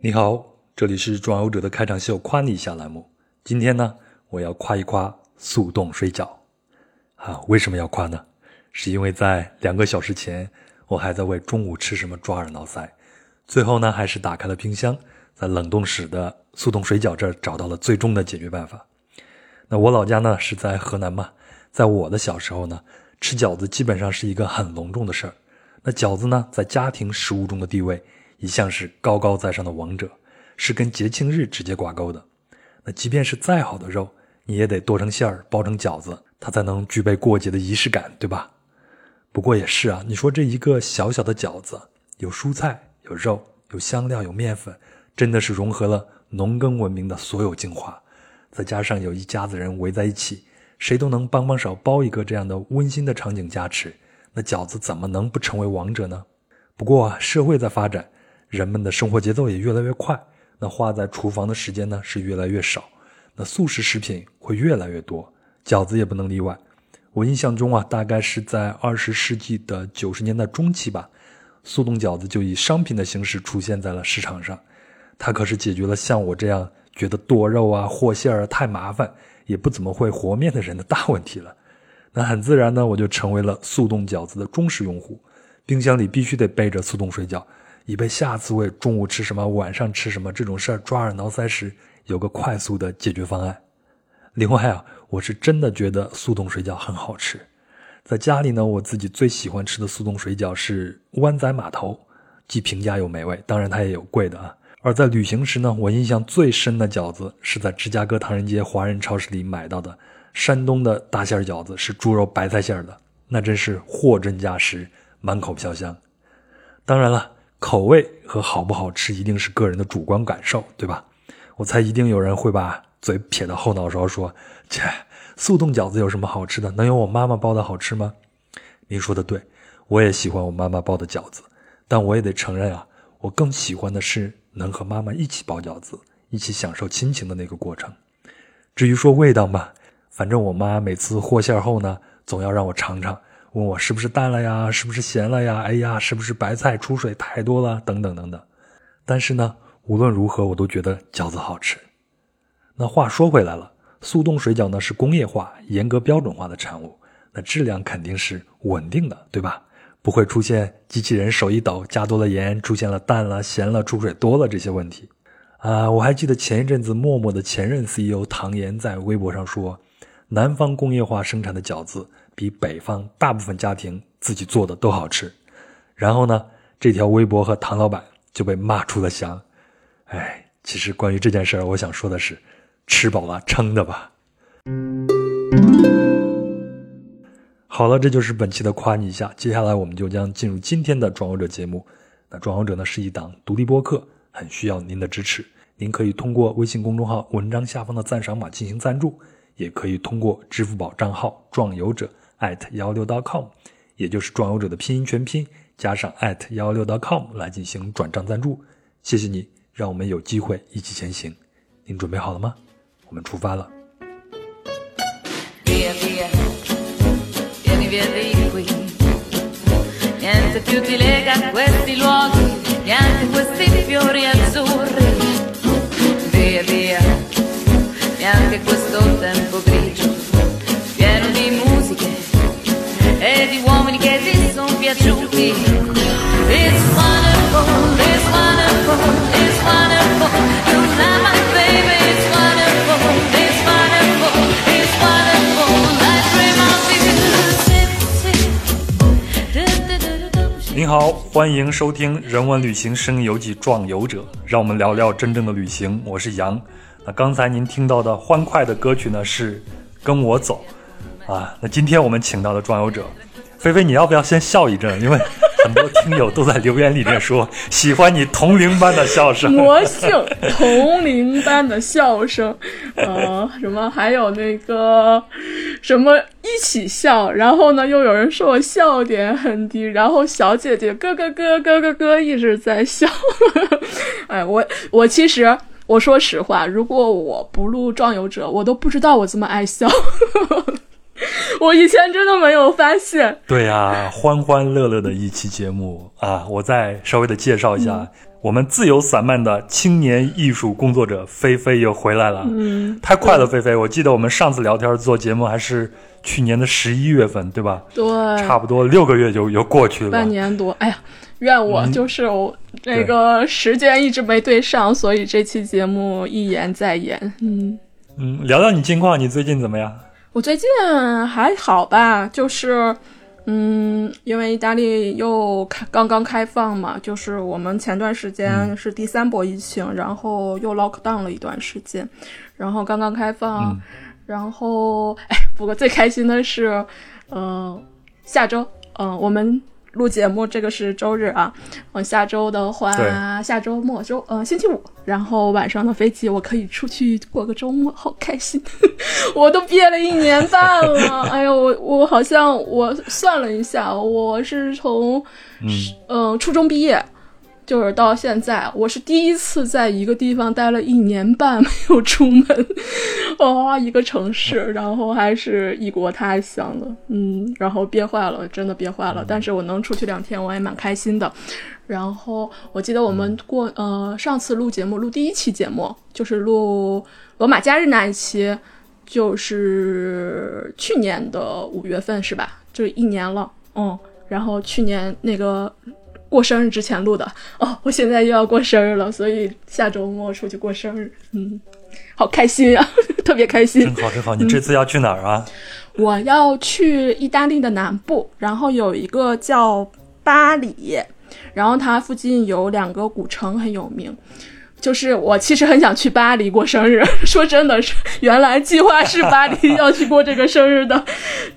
你好，这里是壮游者的开场秀，夸你一下栏目。今天呢，我要夸一夸速冻水饺。啊，为什么要夸呢？是因为在两个小时前，我还在为中午吃什么抓耳挠腮，最后呢，还是打开了冰箱，在冷冻室的速冻水饺这儿找到了最终的解决办法。那我老家呢是在河南嘛，在我的小时候呢，吃饺子基本上是一个很隆重的事儿。那饺子呢，在家庭食物中的地位。一向是高高在上的王者，是跟节庆日直接挂钩的。那即便是再好的肉，你也得剁成馅儿，包成饺子，它才能具备过节的仪式感，对吧？不过也是啊，你说这一个小小的饺子，有蔬菜，有肉，有香料，有面粉，真的是融合了农耕文明的所有精华。再加上有一家子人围在一起，谁都能帮帮手包一个这样的温馨的场景加持，那饺子怎么能不成为王者呢？不过，社会在发展。人们的生活节奏也越来越快，那花在厨房的时间呢是越来越少，那速食食品会越来越多，饺子也不能例外。我印象中啊，大概是在二十世纪的九十年代中期吧，速冻饺子就以商品的形式出现在了市场上。它可是解决了像我这样觉得剁肉啊、和馅儿太麻烦，也不怎么会和面的人的大问题了。那很自然呢，我就成为了速冻饺子的忠实用户，冰箱里必须得备着速冻水饺。以备下次为中午吃什么、晚上吃什么这种事儿抓耳挠腮时有个快速的解决方案。另外啊，我是真的觉得速冻水饺很好吃。在家里呢，我自己最喜欢吃的速冻水饺是湾仔码头，既平价又美味。当然它也有贵的啊。而在旅行时呢，我印象最深的饺子是在芝加哥唐人街华人超市里买到的山东的大馅饺子，是猪肉白菜馅的，那真是货真价实，满口飘香。当然了。口味和好不好吃一定是个人的主观感受，对吧？我猜一定有人会把嘴撇到后脑勺说：“切，速冻饺子有什么好吃的？能有我妈妈包的好吃吗？”您说的对，我也喜欢我妈妈包的饺子，但我也得承认啊，我更喜欢的是能和妈妈一起包饺子，一起享受亲情的那个过程。至于说味道嘛，反正我妈每次和馅后呢，总要让我尝尝。问我是不是淡了呀？是不是咸了呀？哎呀，是不是白菜出水太多了？等等等等。但是呢，无论如何，我都觉得饺子好吃。那话说回来了，速冻水饺呢是工业化、严格标准化的产物，那质量肯定是稳定的，对吧？不会出现机器人手一抖加多了盐，出现了淡了、咸了、出水多了这些问题。啊，我还记得前一阵子陌陌的前任 CEO 唐岩在微博上说，南方工业化生产的饺子。比北方大部分家庭自己做的都好吃，然后呢，这条微博和唐老板就被骂出了翔。哎，其实关于这件事儿，我想说的是，吃饱了撑的吧。好了，这就是本期的夸你一下。接下来我们就将进入今天的壮游者节目。那壮游者呢是一档独立播客，很需要您的支持。您可以通过微信公众号文章下方的赞赏码进行赞助，也可以通过支付宝账号壮游者。At 幺六 .com，也就是壮游者的拼音全拼加上 at 幺六 .com 来进行转账赞助，谢谢你，让我们有机会一起前行。您准备好了吗？我们出发了。您好，欢迎收听《人文旅行声游记·壮游者》，让我们聊聊真正的旅行。我是杨。那刚才您听到的欢快的歌曲呢，是《跟我走》啊。那今天我们请到的壮游者。菲菲，你要不要先笑一阵？因为很多听友都在留言里面说 喜欢你同龄般的笑声，魔性同龄般的笑声，呃，什么还有那个什么一起笑，然后呢，又有人说我笑点很低，然后小姐姐咯咯咯咯咯咯一直在笑。哎，我我其实我说实话，如果我不录壮游者，我都不知道我这么爱笑。我以前真的没有发现。对呀、欢欢乐乐的一期节目啊！我再稍微的介绍一下，我们自由散漫的青年艺术工作者菲菲又回来了。嗯，太快了，菲菲！我记得我们上次聊天做节目还是去年的十一月份，对吧？对，差不多六个月就又过去了。半年多。哎呀，怨我，嗯就是我那个时间一直没对上，所以这期节目一延再延。嗯。嗯，聊聊你近况，你最近怎么样？我最近还好吧，就是，嗯，因为意大利又开刚刚开放嘛，就是我们前段时间是第三波疫情，然后又 lock down 了一段时间，然后刚刚开放，嗯然后哎，不过最开心的是，呃，下周，嗯、我们。录节目，这个是周日啊，嗯，下周的话，下周末周，呃，星期五，然后晚上的飞机，我可以出去过个周末，好开心。我都毕业了一年半了，哎呦，我我好像我算了一下，我是从嗯，嗯、初中毕业，就是到现在，我是第一次在一个地方待了一年半 没有出门，哇、一个城市，然后还是异国他乡的，嗯，然后憋坏了，真的憋坏了，但是我能出去两天，我也蛮开心的。然后我记得我们过呃上次录节目录第一期节目就是录罗马假日那一期，就是去年的五月份是吧？就是一年了，嗯。然后去年那个过生日之前录的哦，我现在又要过生日了，所以下周末出去过生日，嗯，好开心呀、特别开心真。好真好。你这次要去哪儿啊？我要去意大利的南部，然后有一个叫巴黎，然后它附近有两个古城很有名。就是我其实很想去巴黎过生日，说真的是，原来计划是巴黎要去过这个生日的，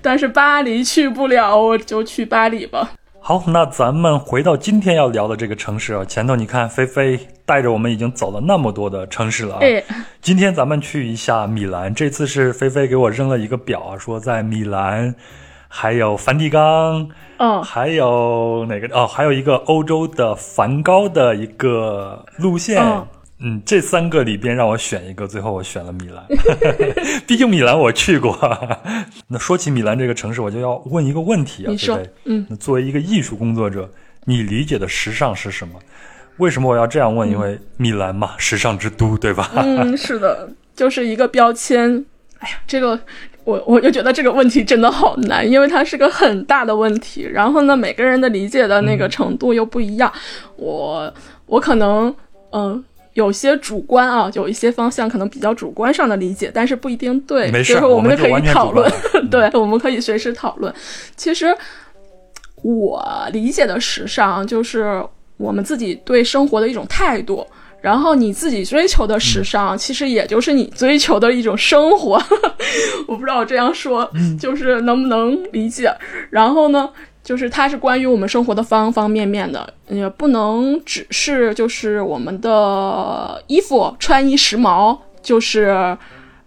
但是巴黎去不了，我就去巴黎吧。好，那咱们回到今天要聊的这个城市啊，前头你看菲菲带着我们已经走了那么多的城市了啊。哎，今天咱们去一下米兰，这次是菲菲给我扔了一个表啊，说在米兰，还有梵蒂冈，嗯，还有哪个哦，还有一个欧洲的梵高的一个路线。嗯嗯，这三个里边让我选一个，最后我选了米兰，毕竟米兰我去过。那说起米兰这个城市，我就要问一个问题啊，你说菲菲，嗯，那作为一个艺术工作者，你理解的时尚是什么？为什么我要这样问？因为米兰嘛，时尚之都，对吧？嗯，是的，就是一个标签。哎呀，这个我我就觉得这个问题真的好难，因为它是个很大的问题。然后呢，每个人的理解的那个程度又不一样。我我可能嗯。有些主观啊，有一些方向可能比较主观上的理解，但是不一定对。没事比如说我们就可以讨论 对，我们可以随时讨论。其实我理解的时尚就是我们自己对生活的一种态度。然后你自己追求的时尚，其实也就是你追求的一种生活。我不知道我这样说，就是能不能理解。然后呢，就是它是关于我们生活的方方面面的，也不能只是就是我们的衣服穿衣时髦，就是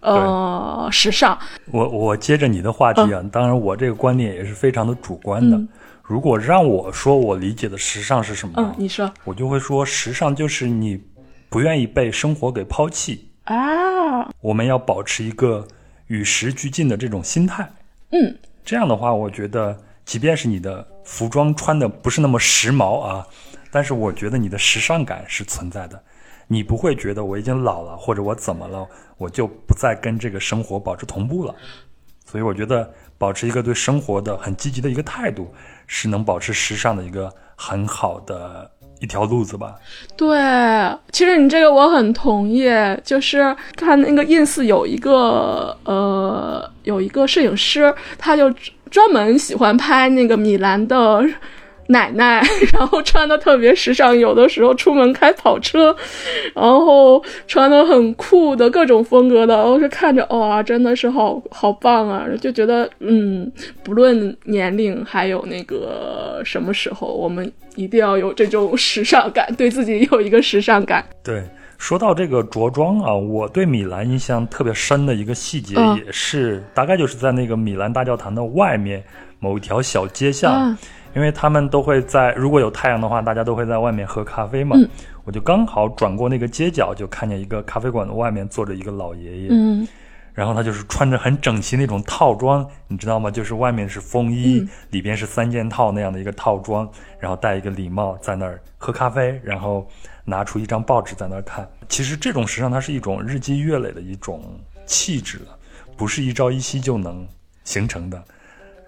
呃时尚。我我接着你的话题啊，当然我这个观点也是非常的主观的。嗯如果让我说我理解的时尚是什么，嗯，你说我就会说时尚就是你不愿意被生活给抛弃，啊，我们要保持一个与时俱进的这种心态。嗯，这样的话，我觉得即便是你的服装穿的不是那么时髦啊，但是我觉得你的时尚感是存在的。你不会觉得我已经老了，或者我怎么了，我就不再跟这个生活保持同步了。所以我觉得保持一个对生活的很积极的一个态度，是能保持时尚的一个很好的一条路子吧。对，其实你这个我很同意，就是看那个 ins 有一个呃有一个摄影师，他就专门喜欢拍那个米兰的奶奶，然后穿的特别时尚，有的时候出门开跑车，然后穿的很酷的各种风格的，我是看着哇，真的是好好棒啊，就觉得嗯，不论年龄还有那个什么时候，我们一定要有这种时尚感，对自己有一个时尚感。对，说到这个着装啊，我对米兰印象特别深的一个细节，嗯也是、大概就是在那个米兰大教堂的外面某一条小街巷，啊因为他们都会在如果有太阳的话，大家都会在外面喝咖啡嘛。嗯我就刚好转过那个街角，就看见一个咖啡馆的外面坐着一个老爷爷，嗯然后他就是穿着很整齐那种套装，你知道吗？就是外面是风衣，嗯里边是三件套那样的一个套装，然后戴一个礼帽在那儿喝咖啡，然后拿出一张报纸在那儿看。其实这种时尚它是一种日积月累的一种气质，不是一朝一夕就能形成的，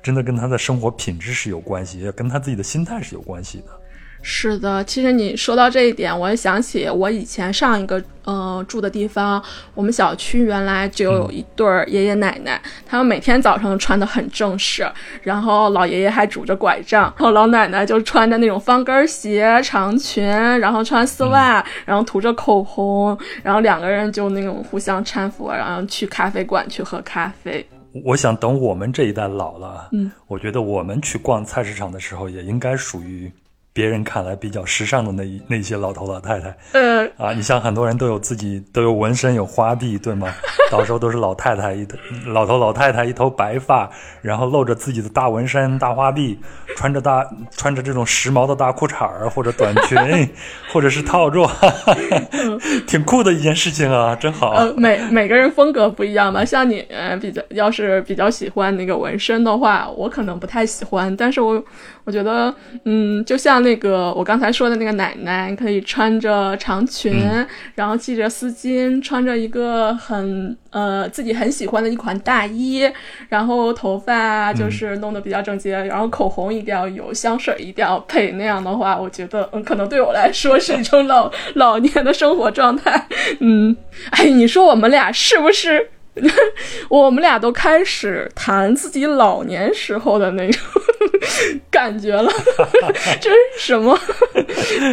真的跟他的生活品质是有关系，也跟他自己的心态是有关系的。是的，其实你说到这一点，我也想起我以前上一个呃住的地方，我们小区原来就有一对儿爷爷奶奶，他们每天早上穿的很正式，然后老爷爷还拄着拐杖，然后老奶奶就穿着那种方跟鞋、长裙，然后穿丝袜，然后涂着口红，然后两个人就那种互相搀扶，然后去咖啡馆去喝咖啡。我想等我们这一代老了，嗯，我觉得我们去逛菜市场的时候，也应该属于别人看来比较时尚的那一那些老头老太太嗯，啊。你像很多人都有自己都有纹身有花臂，对吗？到时候都是老太太一头老头老太太一头白发，然后露着自己的大纹身大花臂，穿着大穿着这种时髦的大裤衩儿或者短裙，或者是套装，挺酷的一件事情啊，真好。呃，每每个人风格不一样嘛。像你呃比较，要是比较喜欢那个纹身的话，我可能不太喜欢。但是我我觉得，嗯，就像那个我刚才说的那个奶奶，可以穿着长裙，然后系着丝巾，穿着一个很呃自己很喜欢的一款大衣，然后头发就是弄得比较整洁，然后口红一定要有，香水一定要配。那样的话，我觉得嗯，可能对我来说是一种老老年的生活状态。嗯，哎，你说我们俩是不是？我们俩都开始谈自己老年时候的那种感觉了，这是什么？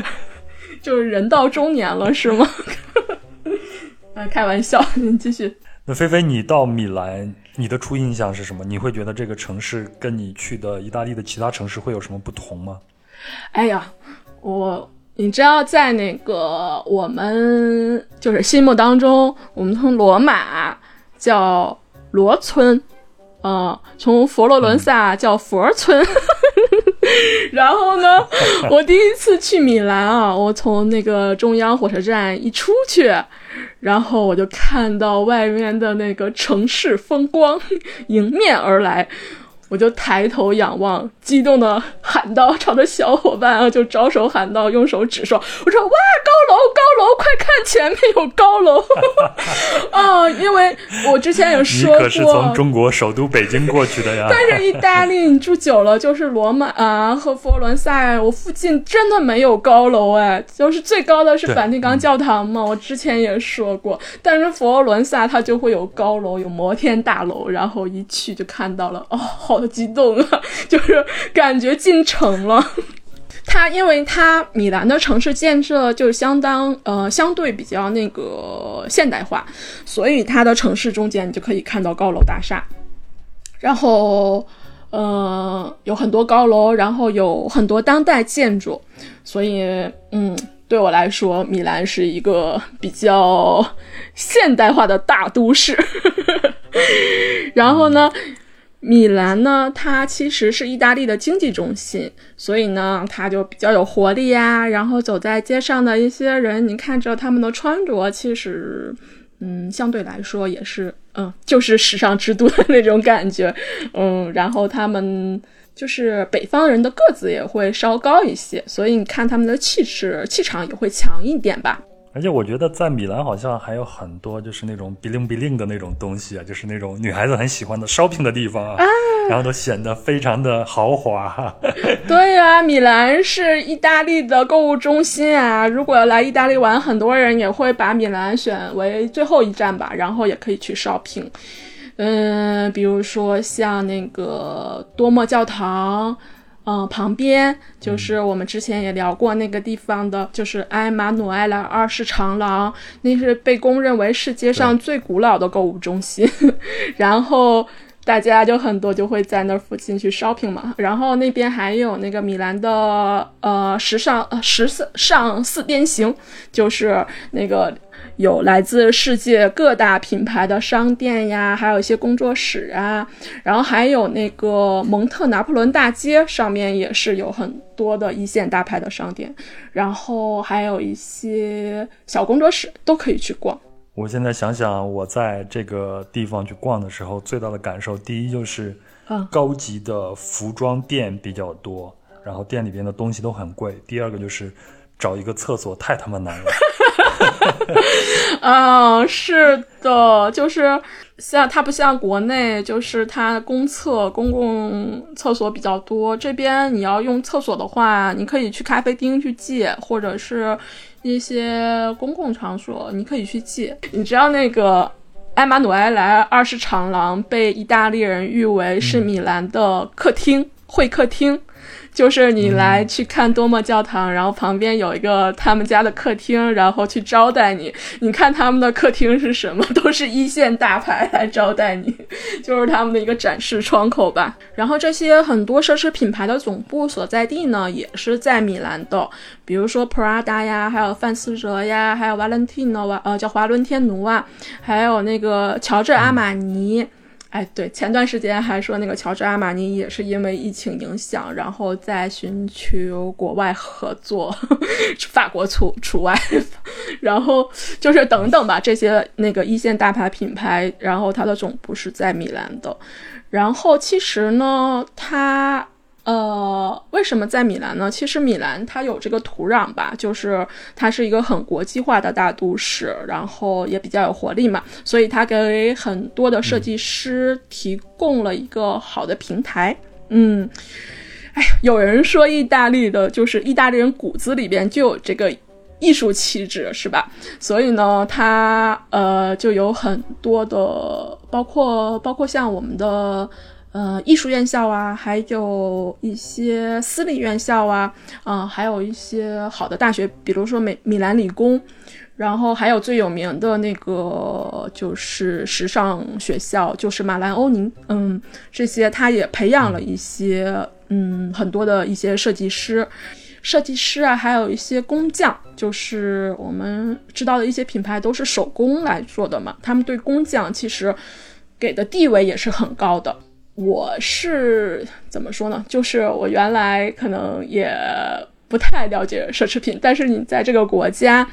就是人到中年了，是吗？啊，开玩笑，你继续。那菲菲，你到米兰，你的初印象是什么？你会觉得这个城市跟你去的意大利的其他城市会有什么不同吗？哎呀，我你知道，在那个我们就是心目当中，我们从罗马叫罗村，啊、从佛罗伦萨叫佛村。然后呢，我第一次去米兰啊，我从那个中央火车站一出去，然后我就看到外面的那个城市风光迎面而来，我就抬头仰望，激动的喊道，朝着小伙伴啊就招手喊道，用手指说：“我说哇，高楼高楼，快看前面有高楼！” 啊，因为我之前有说过，可是从中国首都北京过去的呀。但是意大利你住久了，就是罗马啊和佛罗伦萨，我附近真的没有高楼哎，就是最高的是梵蒂冈教堂嘛，我之前也说过。但是佛罗伦萨它就会有高楼，有摩天大楼，然后一去就看到了，哦，好激动啊，就是感觉进城了。它因为它米兰的城市建设就相当呃相对比较那个现代化，所以它的城市中间你就可以看到高楼大厦，然后呃有很多高楼，然后有很多当代建筑，所以嗯对我来说，米兰是一个比较现代化的大都市。然后呢，米兰呢，它其实是意大利的经济中心，所以呢，它就比较有活力呀。然后走在街上的一些人，你看着他们的穿着，其实，嗯，相对来说也是，嗯，就是时尚之都的那种感觉，嗯。然后他们就是北方人的个子也会稍高一些，所以你看他们的气质、气场也会强一点吧。而且我觉得在米兰好像还有很多就是那种 bling bling 的那种东西啊，就是那种女孩子很喜欢的 shopping 的地方啊，然后都显得非常的豪华、哈。对呀、米兰是意大利的购物中心啊。如果来意大利玩，很多人也会把米兰选为最后一站吧，然后也可以去 shopping。嗯，比如说像那个多莫教堂，嗯、旁边就是我们之前也聊过那个地方的，就是埃马努埃拉二世长廊，那是被公认为世界上最古老的购物中心。然后大家就很多就会在那附近去 shopping 嘛，然后那边还有那个米兰的呃时尚呃时尚四边形，就是那个有来自世界各大品牌的商店呀，还有一些工作室啊，然后还有那个蒙特拿破仑大街上面也是有很多的一线大牌的商店，然后还有一些小工作室都可以去逛。我现在想想，我在这个地方去逛的时候，最大的感受，第一就是，嗯高级的服装店比较多，然后店里边的东西都很贵。第二个就是找一个厕所太他妈难了。啊，是的，就是像它不像国内，就是它公厕、公共厕所比较多。这边你要用厕所的话，你可以去咖啡厅去借，或者是一些公共场所，你可以去借。你知道那个埃马努埃莱二世长廊被意大利人誉为是米兰的客厅、会客厅。就是你来去看多莫教堂，然后旁边有一个他们家的客厅，然后去招待你。你看他们的客厅是什么？都是一线大牌来招待你，就是他们的一个展示窗口吧。然后这些很多奢侈品牌的总部所在地呢，也是在米兰的，比如说 Prada 呀，还有范思哲呀，还有 Valentino 啊，呃，叫华伦天奴啊，还有那个乔治阿玛尼。哎，对，前段时间还说那个乔治阿玛尼也是因为疫情影响，然后在寻求国外合作，法国除除外，然后就是等等吧，这些那个一线大牌品牌，然后它的总部是在米兰的，然后其实呢，它。呃，为什么在米兰呢？其实米兰它有这个土壤吧，就是它是一个很国际化的大都市，然后也比较有活力嘛，所以它给很多的设计师提供了一个好的平台。嗯，哎，有人说意大利的就是意大利人骨子里边就有这个艺术气质，是吧？所以呢，它呃就有很多的，包括包括像我们的。呃，艺术院校啊，还有一些私立院校啊，啊、还有一些好的大学，比如说美米兰理工，然后还有最有名的那个就是时尚学校，就是马兰欧宁，嗯，这些他也培养了一些，嗯，很多的一些设计师。设计师啊，还有一些工匠，就是我们知道的一些品牌都是手工来做的嘛，他们对工匠其实给的地位也是很高的。我是怎么说呢？就是我原来可能也不太了解奢侈品，但是你在这个国家，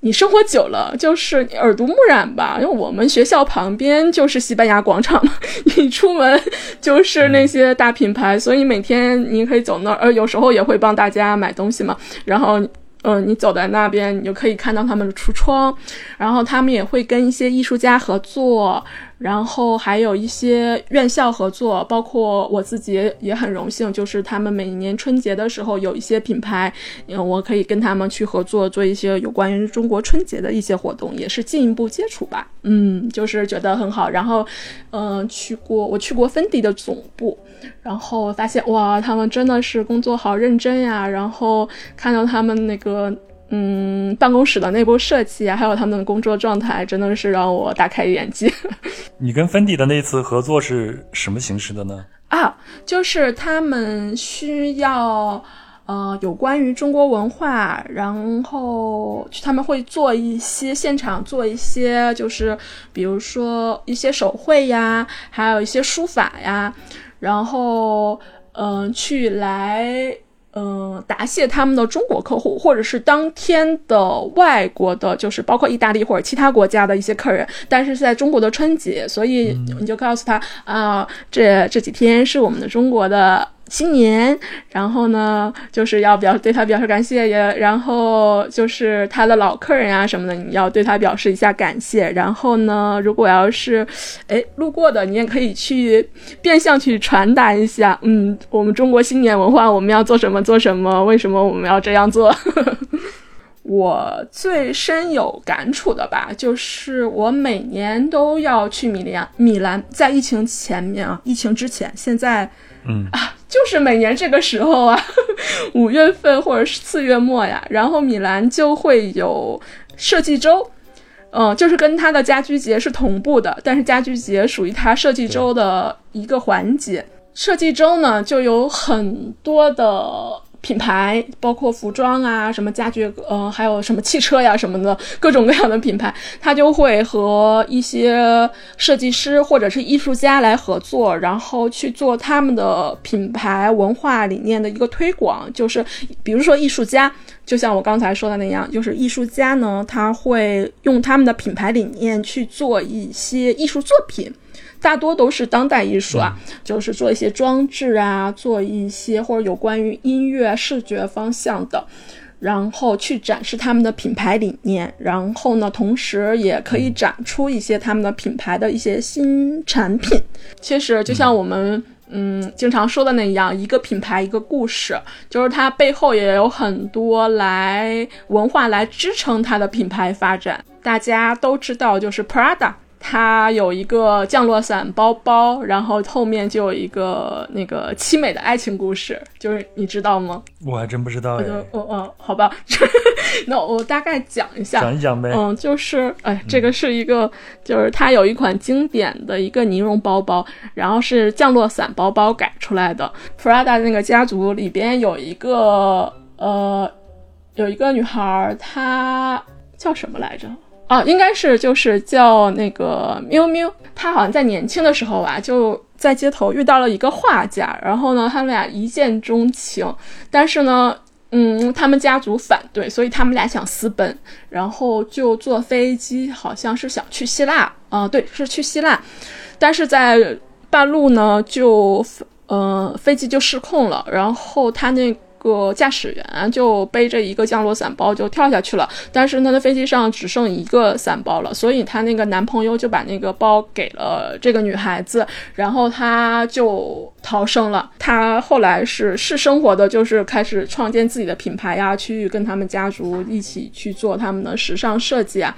你生活久了，就是耳濡目染吧。因为我们学校旁边就是西班牙广场嘛，你出门就是那些大品牌，所以每天你可以走那儿，呃，有时候也会帮大家买东西嘛。然后，嗯、你走在那边，你就可以看到他们的橱窗，然后他们也会跟一些艺术家合作。然后还有一些院校合作，包括我自己也很荣幸，就是他们每年春节的时候有一些品牌，嗯，我可以跟他们去合作，做一些有关于中国春节的一些活动，也是进一步接触吧。嗯，就是觉得很好。然后，嗯、去过我去过芬迪的总部，然后发现哇，他们真的是工作好认真呀。然后看到他们那个。嗯，办公室的内部设计啊，还有他们的工作状态，真的是让我大开眼界。你跟芬迪的那次合作是什么形式的呢？啊，就是他们需要呃有关于中国文化，然后他们会做一些现场做一些，就是比如说一些手绘呀，还有一些书法呀，然后嗯、呃去来。嗯，答谢他们的中国客户，或者是当天的外国的，就是包括意大利或者其他国家的一些客人，但是是在中国的春节，所以你就告诉他啊、这这几天是我们的中国的新年，然后呢，就是要表对他表示感谢，也然后就是他的老客人啊什么的，你要对他表示一下感谢。然后呢，如果要是哎路过的，你也可以去变相去传达一下，嗯，我们中国新年文化我们要做什么做什么，为什么我们要这样做。我最深有感触的吧，就是我每年都要去米兰。米兰在疫情前面啊，疫情之前，现在嗯啊，就是每年这个时候啊，五月份或者是四月末呀，然后米兰就会有设计周。嗯，就是跟它的家居节是同步的，但是家居节属于它设计周的一个环节。设计周呢，就有很多的品牌，包括服装啊、什么家具，呃，还有什么汽车呀什么的，各种各样的品牌，它就会和一些设计师或者是艺术家来合作，然后去做他们的品牌文化理念的一个推广。就是比如说艺术家就像我刚才说的那样，就是艺术家呢，他会用他们的品牌理念去做一些艺术作品，大多都是当代艺术啊，就是做一些装置啊，做一些或者有关于音乐、视觉方向的。然后去展示他们的品牌理念，然后呢，同时也可以展出一些他们的品牌的一些新产品。其实就像我们嗯经常说的那样，一个品牌一个故事，就是它背后也有很多来文化来支撑它的品牌发展。大家都知道，就是 Prada。它有一个降落伞包包，然后后面就有一个那个凄美的爱情故事，就是你知道吗？我还真不知道哎。哦哦，好吧，那我大概讲一下，讲一讲呗。嗯，就是哎，这个是一个，就是它有一款经典的一个尼绒包包，然后是降落伞包包改出来的。Prada 那个家族里边有一个呃，有一个女孩，她叫什么来着？啊，应该是就是叫那个喵喵，他好像在年轻的时候吧，就在街头遇到了一个画家，然后呢，他们俩一见钟情，但是呢，嗯，他们家族反对，所以他们俩想私奔，然后就坐飞机，好像是想去希腊啊，对，是去希腊，但是在半路呢，就呃飞机就失控了，然后他那。个驾驶员就背着一个降落伞包就跳下去了，但是他的飞机上只剩一个伞包了，所以她那个男朋友就把那个包给了这个女孩子，然后她就逃生了。她后来是是生活的，就是开始创建自己的品牌呀，去跟他们家族一起去做他们的时尚设计啊。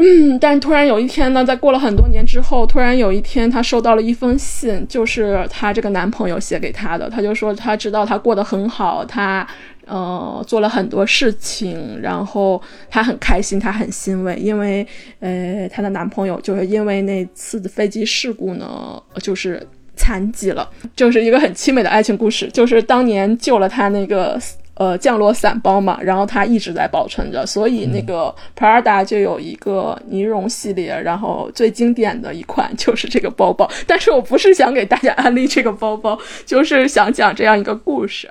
嗯，但突然有一天呢，在过了很多年之后，突然有一天，她收到了一封信，就是她这个男朋友写给她的。她就说她知道她过得很好，她呃做了很多事情，然后她很开心，她很欣慰，因为呃她的男朋友就是因为那次的飞机事故呢，就是残疾了，就是一个很凄美的爱情故事，就是当年救了她那个。呃，降落伞包嘛，然后它一直在保存着，所以那个 Prada 就有一个尼绒系列，然后最经典的一款 就是这个包包。但是我不是想给大家安利这个包包，就是想讲这样一个故事。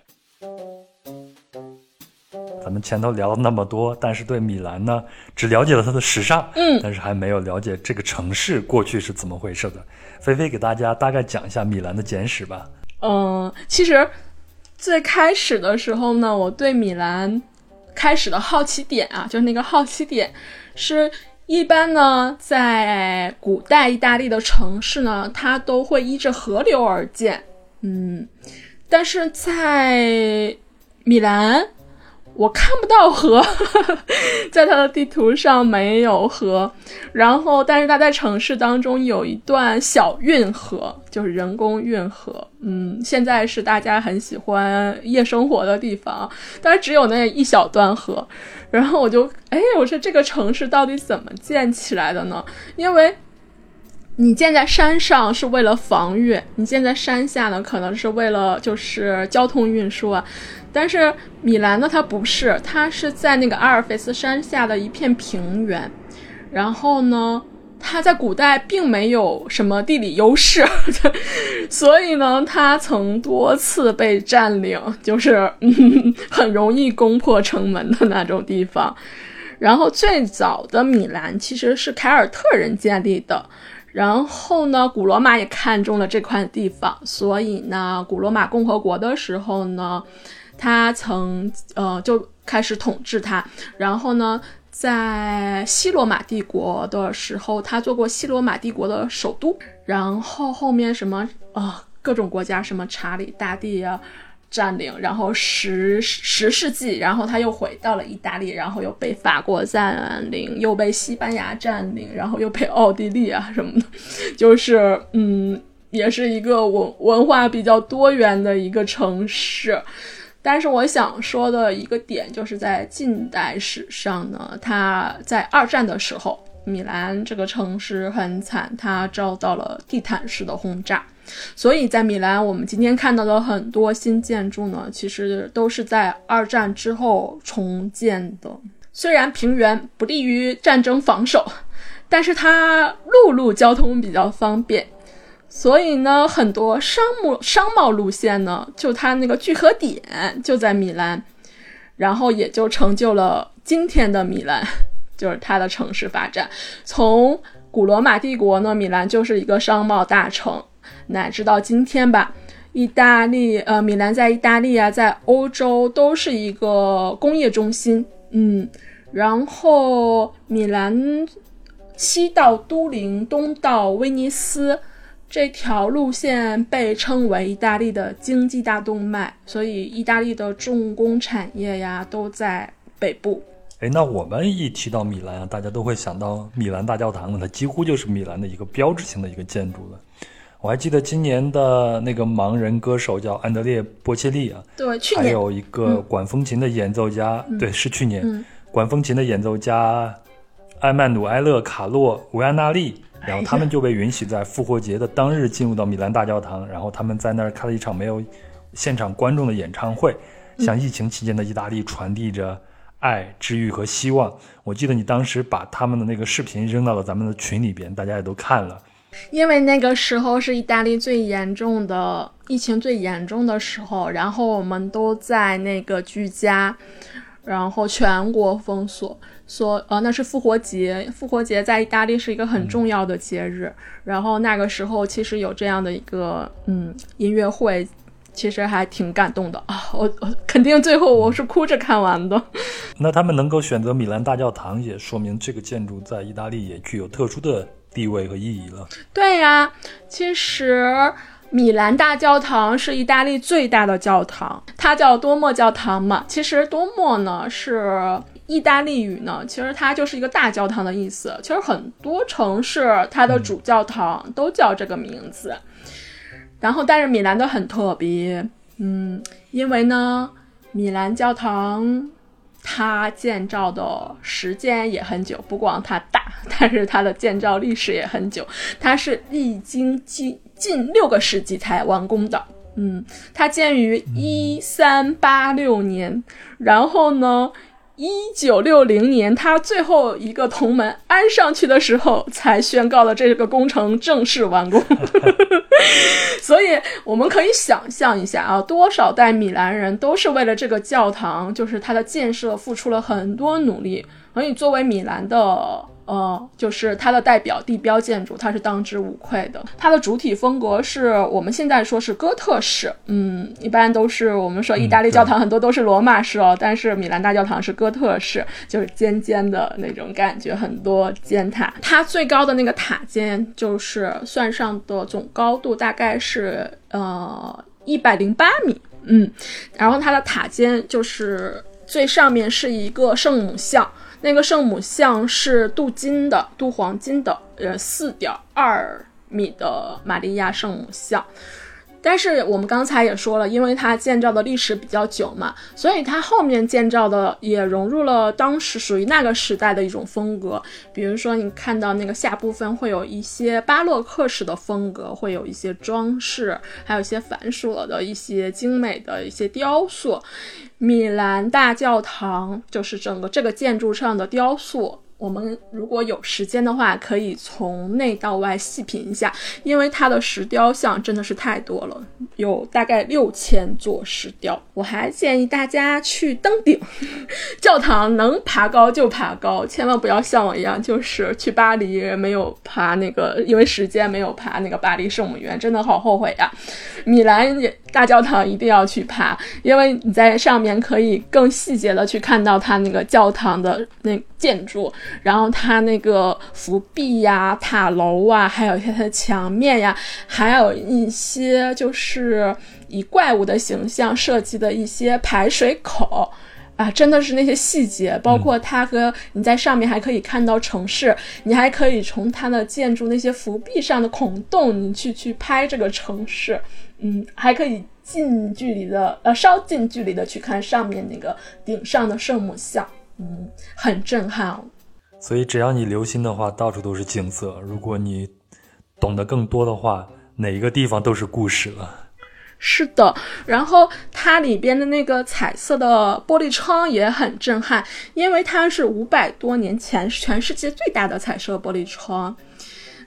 咱们前头聊了那么多，但是对米兰呢，只了解了它的时尚，嗯，但是还没有了解这个城市过去是怎么回事的。菲菲给大家大概讲一下米兰的简史吧。嗯，其实。最开始的时候呢，我对米兰开始的好奇点啊，就是那个好奇点，是一般呢，在古代意大利的城市呢，它都会依着河流而建，嗯，但是在米兰。我看不到河，在它的地图上没有河，然后但是它在城市当中有一段小运河，就是人工运河。嗯，现在是大家很喜欢夜生活的地方，但是只有那一小段河。然后我就，哎，我说这个城市到底怎么建起来的呢？因为你建在山上是为了防御，你建在山下呢，可能是为了就是交通运输啊。但是米兰呢，它不是，它是在那个阿尔卑斯山下的一片平原，然后呢，它在古代并没有什么地理优势，所以呢，它曾多次被占领，就是很容易攻破城门的那种地方。然后最早的米兰其实是凯尔特人建立的，然后呢，古罗马也看中了这块地方，所以呢，古罗马共和国的时候呢。他曾呃就开始统治它，然后呢，在西罗马帝国的时候，他做过西罗马帝国的首都，然后后面什么啊各种国家什么查理大帝啊占领，然后十十世纪，然后他又回到了意大利，然后又被法国占领，又被西班牙占领，然后又被奥地利啊什么的，就是嗯，也是一个文文化比较多元的一个城市。但是我想说的一个点，就是在近代史上呢，它在二战的时候，米兰这个城市很惨，它遭到了地毯式的轰炸。所以在米兰，我们今天看到的很多新建筑呢，其实都是在二战之后重建的。虽然平原不利于战争防守，但是它陆路交通比较方便。所以呢，很多商务商贸路线呢，就它那个聚合点就在米兰，然后也就成就了今天的米兰，就是它的城市发展。从古罗马帝国呢，米兰就是一个商贸大城，乃至到今天吧，意大利呃，米兰在意大利啊，在欧洲都是一个工业中心。嗯，然后米兰西到都灵，东到威尼斯。这条路线被称为意大利的经济大动脉，所以意大利的重工产业呀都在北部。哎，那我们一提到米兰啊，大家都会想到米兰大教堂，它几乎就是米兰的一个标志性的一个建筑了。我还记得今年的那个盲人歌手叫安德烈波切利啊，对，去年还有一个管风琴的演奏家，对，是去年，管风琴的演奏家埃曼努埃勒卡洛维安纳利。然后他们就被允许在复活节的当日进入到米兰大教堂，然后他们在那儿开了一场没有现场观众的演唱会，向疫情期间的意大利传递着爱、治愈和希望。我记得你当时把他们的那个视频扔到了咱们的群里边，大家也都看了。因为那个时候是意大利最严重的疫情最严重的时候，然后我们都在那个居家，然后全国封锁。说呃，那是复活节，复活节在意大利是一个很重要的节日。然后那个时候其实有这样的一个嗯音乐会，其实还挺感动的啊。我我肯定最后我是哭着看完的。那他们能够选择米兰大教堂，也说明这个建筑在意大利也具有特殊的地位和意义了。对呀，其实米兰大教堂是意大利最大的教堂，它叫多莫教堂嘛。其实多莫呢是。意大利语呢，其实它就是一个大教堂的意思。其实很多城市它的主教堂都叫这个名字。然后，但是米兰的很特别，嗯，因为呢，米兰教堂它建造的时间也很久，不光它大，但是它的建造历史也很久。它是历经近近六个世纪才完工的。嗯，它建于一三八六年，然后呢。一九六零年，他最后一个铜门安上去的时候，才宣告了这个工程正式完工。所以我们可以想象一下啊，多少代米兰人都是为了这个教堂，就是它的建设付出了很多努力。所以作为米兰的。呃，就是它的代表地标建筑，它是当之无愧的。它的主体风格是我们现在说是哥特式，嗯，一般都是我们说意大利教堂很多都是罗马式哦，但是米兰大教堂是哥特式，就是尖尖的那种感觉，很多尖塔。它最高的那个塔尖就是算上的总高度大概是呃一百零八米，嗯，然后它的塔尖就是最上面是一个圣母像。那个圣母像是镀金的，镀黄金的，呃，四点二米的玛利亚圣母像。但是我们刚才也说了，因为它建造的历史比较久嘛，所以它后面建造的也融入了当时属于那个时代的一种风格。比如说，你看到那个下部分会有一些巴洛克式的风格，会有一些装饰，还有一些繁琐的一些精美的一些雕塑。米兰大教堂就是整个这个建筑上的雕塑。我们如果有时间的话，可以从内到外细品一下，因为它的石雕像真的是太多了，有大概六千座石雕。我还建议大家去登顶，教堂能爬高就爬高，千万不要像我一样，就是去巴黎没有爬那个，因为时间没有爬那个巴黎圣母院，真的好后悔呀。米兰也大教堂一定要去爬，因为你在上面可以更细节的去看到它那个教堂的那建筑。然后它那个浮壁呀、塔楼啊，还有一些它的墙面呀，还有一些就是以怪物的形象设计的一些排水口啊，真的是那些细节，包括它和你在上面还可以看到城市，你还可以从它的建筑那些浮壁上的孔洞，你去去拍这个城市，嗯，还可以近距离的呃稍近距离的去看上面那个顶上的圣母像，嗯，很震撼。哦所以，只要你留心的话，到处都是景色。如果你懂得更多的话，哪一个地方都是故事了。是的，然后它里边的那个彩色的玻璃窗也很震撼，因为它是五百多年前全世界最大的彩色玻璃窗。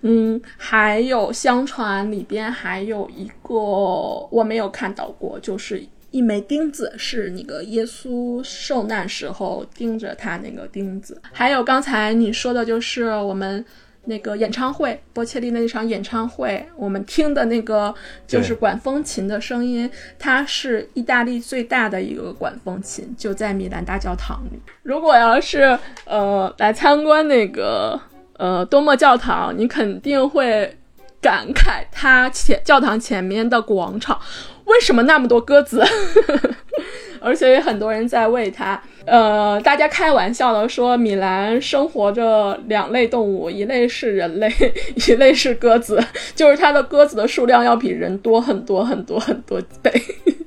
嗯，还有相传里边还有一个我没有看到过，就是一枚钉子，是那个耶稣受难时候钉着他那个钉子。还有刚才你说的，就是我们那个演唱会，波切利那场演唱会，我们听的那个就是管风琴的声音，它是意大利最大的一个管风琴，就在米兰大教堂里。如果要是呃来参观那个呃多莫教堂，你肯定会感慨他前教堂前面的广场。为什么那么多鸽子？而且有很多人在喂它。呃，大家开玩笑的说，米兰生活着两类动物，一类是人类，一类是鸽子。就是它的鸽子的数量要比人多很多很多很多倍。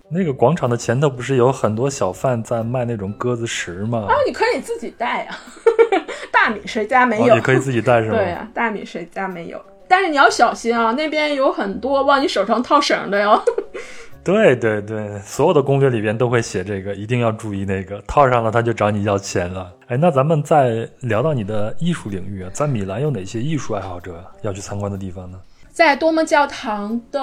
那个广场的前头不是有很多小贩在卖那种鸽子食吗？啊，你可以自己带啊。大米谁家没有？你可以自己带是吗？对呀，大米谁家没有？但是你要小心啊，那边有很多往你手上套绳的哟。对对对，所有的攻略里边都会写这个，一定要注意那个套上了他就找你要钱了。哎，那咱们再聊到你的艺术领域啊，在米兰有哪些艺术爱好者要去参观的地方呢？在多莫教堂的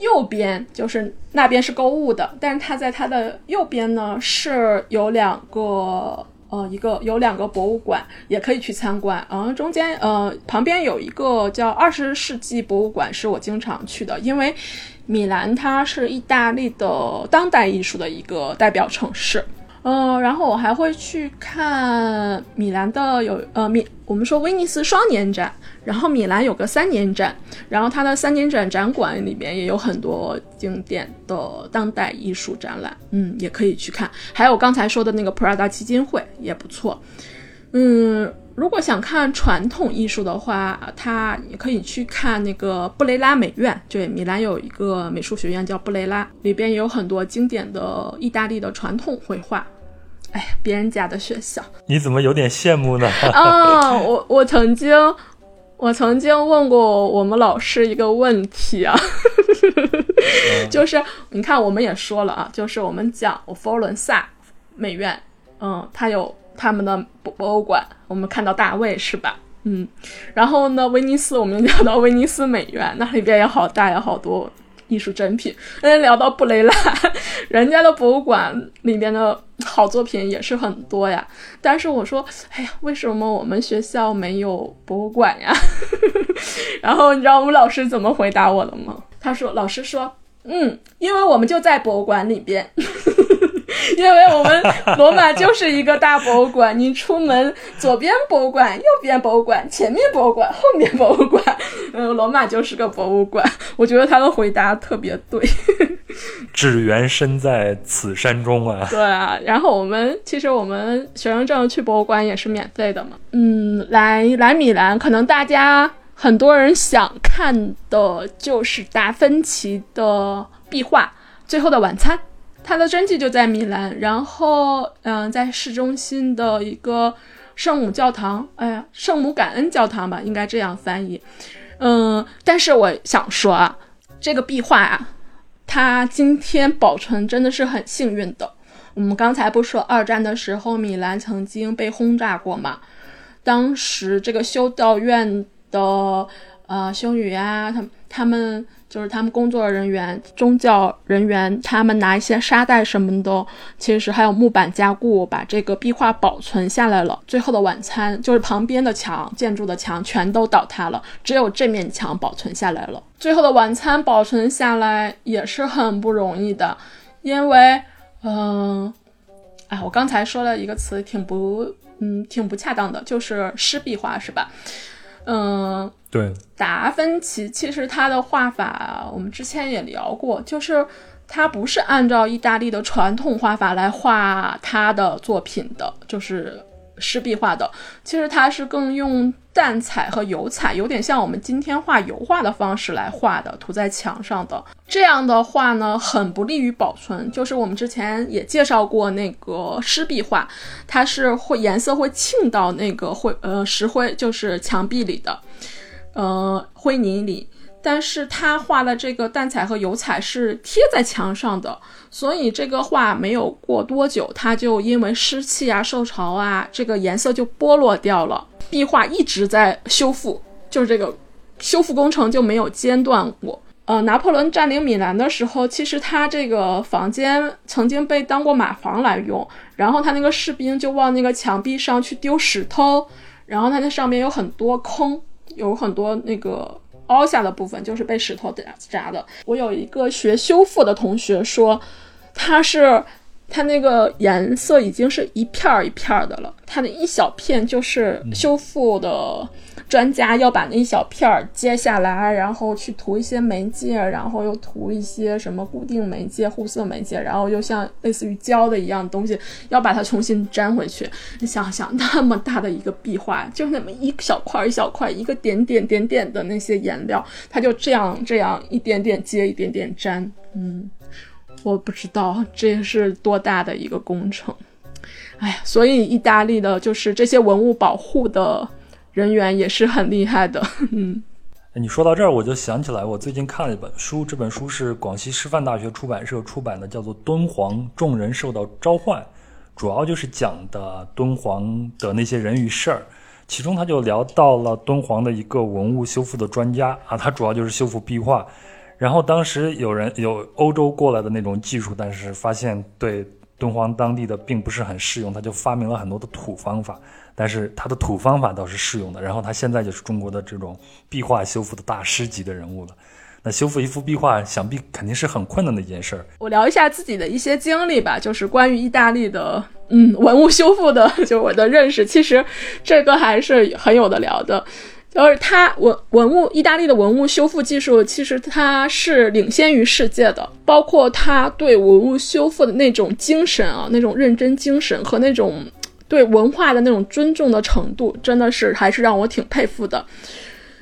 右边，就是那边是购物的，但是它在它的右边呢是有两个呃一个有两个博物馆，也可以去参观。嗯，中间呃旁边有一个叫二十世纪博物馆，是我经常去的，因为。米兰它是意大利的当代艺术的一个代表城市，呃，然后我还会去看米兰的有呃米，我们说威尼斯双年展，然后米兰有个三年展，然后它的三年展展馆里面也有很多经典的当代艺术展览，嗯，也可以去看，还有刚才说的那个 Prada 基金会也不错，嗯。如果想看传统艺术的话，他也可以去看那个布雷拉美院。对，米兰有一个美术学院叫布雷拉，里边也有很多经典的意大利的传统绘画。哎呀，别人家的学校，你怎么有点羡慕呢？啊，我我曾经我曾经问过我们老师一个问题啊，就是你看我们也说了啊，就是我们讲佛罗伦萨美院，嗯，它有。他们的博博物馆，我们看到大卫是吧？嗯，然后呢，威尼斯我们聊到威尼斯美院，那里边也好大，有好多艺术珍品。嗯，聊到布雷拉，人家的博物馆里边的好作品也是很多呀。但是我说，哎呀，为什么我们学校没有博物馆呀？然后你知道我们老师怎么回答我的吗？他说，老师说，嗯，因为我们就在博物馆里边。因为我们罗马就是一个大博物馆，你出门左边博物馆，右边博物馆，前面博物馆，后面博物馆，嗯，罗马就是个博物馆。我觉得他的回答特别对。只缘身在此山中啊！对啊，然后我们其实我们学生证去博物馆也是免费的嘛。嗯，来来米兰，可能大家很多人想看的就是达芬奇的壁画《最后的晚餐》。他的真迹就在米兰，然后，嗯，在市中心的一个圣母教堂，哎呀，圣母感恩教堂吧，应该这样翻译。嗯，但是我想说啊，这个壁画啊，它今天保存真的是很幸运的。我们刚才不说二战的时候，米兰曾经被轰炸过嘛？当时这个修道院的呃修女啊，他们他们。就是他们工作人员、宗教人员，他们拿一些沙袋什么的，其实还有木板加固，把这个壁画保存下来了。最后的晚餐就是旁边的墙、建筑的墙全都倒塌了，只有这面墙保存下来了。最后的晚餐保存下来也是很不容易的，因为，嗯，哎，我刚才说了一个词，挺不，嗯，挺不恰当的，就是湿壁画，是吧？嗯，对，达芬奇其实他的画法，我们之前也聊过，就是他不是按照意大利的传统画法来画他的作品的，就是。湿壁画的，其实他是更用淡彩和油彩，有点像我们今天画油画的方式来画的，涂在墙上的。这样的话呢，很不利于保存。就是我们之前也介绍过那个湿壁画，它是会颜色会沁到那个灰呃石灰，就是墙壁里的，呃灰泥里。但是他画的这个淡彩和油彩是贴在墙上的，所以这个画没有过多久，它就因为湿气啊、受潮啊，这个颜色就剥落掉了。壁画一直在修复，就是这个修复工程就没有间断过。呃，拿破仑占领米兰的时候，其实他这个房间曾经被当过马房来用，然后他那个士兵就往那个墙壁上去丢石头，然后他那上面有很多坑，有很多那个凹下的部分，就是被石头砸砸的。我有一个学修复的同学说，他是。它那个颜色已经是一片儿一片儿的了，它的一小片就是修复的专家要把那一小片儿揭下来，然后去涂一些媒介，然后又涂一些什么固定媒介、护色媒介，然后又像类似于胶的一样东西，要把它重新粘回去。你想想，那么大的一个壁画，就那么一小块一小块，一个点点点点的那些颜料，它就这样这样一点点接，一点点粘，嗯。我不知道 这是多大的一个工程，哎呀，所以意大利的就是这些文物保护的人员也是很厉害的。嗯，你说到这儿，我就想起来，我最近看了一本书，这本书是广西师范大学出版社出版的，叫做《敦煌：众人受到召唤》，主要就是讲的敦煌的那些人与事儿。其中他就聊到了敦煌的一个文物修复的专家啊，他主要就是修复壁画。然后当时有人有欧洲过来的那种技术，但是发现对敦煌当地的并不是很适用，他就发明了很多的土方法，但是他的土方法倒是适用的。然后他现在就是中国的这种壁画修复的大师级的人物了。那修复一幅壁画，想必肯定是很困难的一件事儿。我聊一下自己的一些经历吧，就是关于意大利的嗯文物修复的，就我的认识，其实这个还是很有的聊的。就是它文文物，意大利的文物修复技术其实它是领先于世界的，包括它对文物修复的那种精神啊，那种认真精神和那种对文化的那种尊重的程度，真的是还是让我挺佩服的。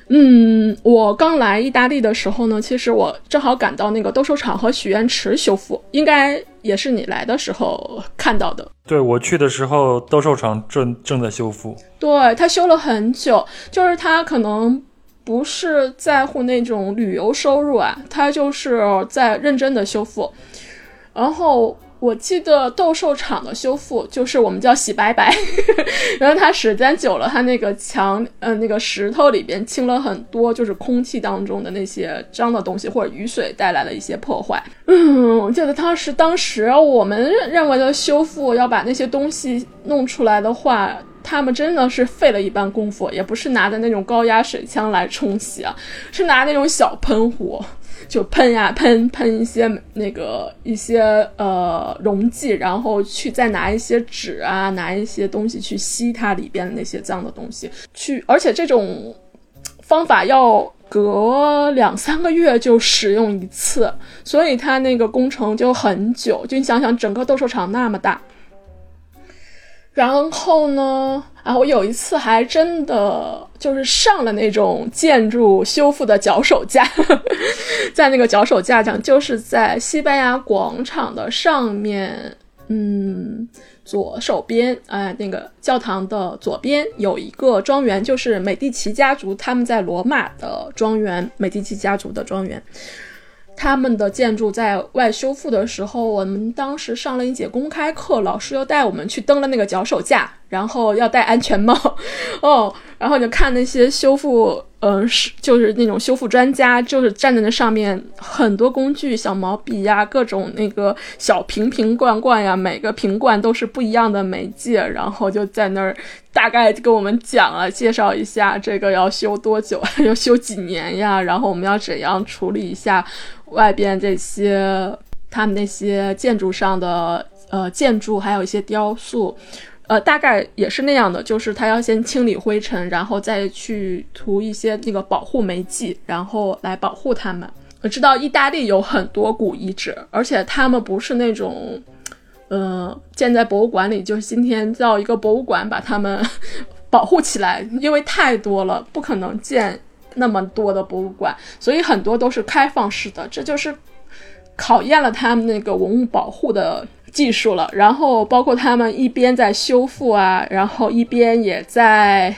嗯，我刚来意大利的时候呢，其实我正好赶到那个斗兽场和许愿池修复，应该也是你来的时候看到的。对我去的时候，斗兽场正正在修复。对他修了很久，就是他可能不是在乎那种旅游收入啊，他就是在认真的修复，然后。我记得斗兽场的修复就是我们叫洗白白，然后它时间久了，它那个墙，呃，那个石头里边清了很多，就是空气当中的那些脏的东西或者雨水带来的一些破坏。嗯，我记得当时当时我们认为的修复要把那些东西弄出来的话，他们真的是费了一般功夫，也不是拿着那种高压水枪来冲洗啊，是拿那种小喷壶。就喷呀喷喷一些那个一些呃溶剂，然后去再拿一些纸啊，拿一些东西去吸它里边那些脏的东西，去而且这种方法要隔两三个月就使用一次，所以它那个工程就很久。就你想想，整个斗兽场那么大。然后呢？啊，我有一次还真的就是上了那种建筑修复的脚手架，在那个脚手架上，就是在西班牙广场的上面，嗯，左手边，哎，那个教堂的左边有一个庄园，就是美第奇家族他们在罗马的庄园，美第奇家族的庄园。他们的建筑在外修复的时候，我们当时上了一节公开课，老师又带我们去登了那个脚手架，然后要戴安全帽，哦，然后就看那些修复，嗯，是就是那种修复专家，就是站在那上面，很多工具，小毛笔呀，各种那个小瓶瓶罐罐呀，每个瓶罐都是不一样的媒介，然后就在那儿大概跟我们讲了，介绍一下这个要修多久，要修几年呀，然后我们要怎样处理一下。外边这些，他们那些建筑上的呃建筑，还有一些雕塑，呃，大概也是那样的，就是他要先清理灰尘，然后再去涂一些那个保护媒剂，然后来保护他们。我知道意大利有很多古遗址，而且他们不是那种，呃，建在博物馆里，就是今天造一个博物馆把他们 保护起来，因为太多了，不可能建。那么多的博物馆，所以很多都是开放式的，这就是考验了他们那个文物保护的技术了。然后包括他们一边在修复啊，然后一边也在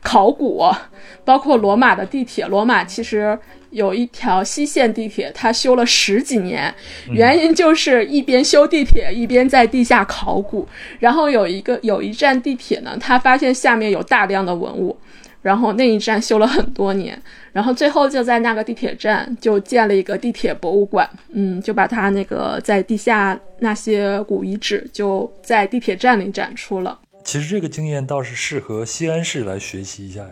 考古。包括罗马的地铁，罗马其实有一条西线地铁，它修了十几年，原因就是一边修地铁一边在地下考古。然后有一个有一站地铁呢，他发现下面有大量的文物。然后那一站修了很多年，然后最后就在那个地铁站就建了一个地铁博物馆，嗯，就把它那个在地下那些古遗址就在地铁站里展出了。其实这个经验倒是适合西安市来学习一下呀。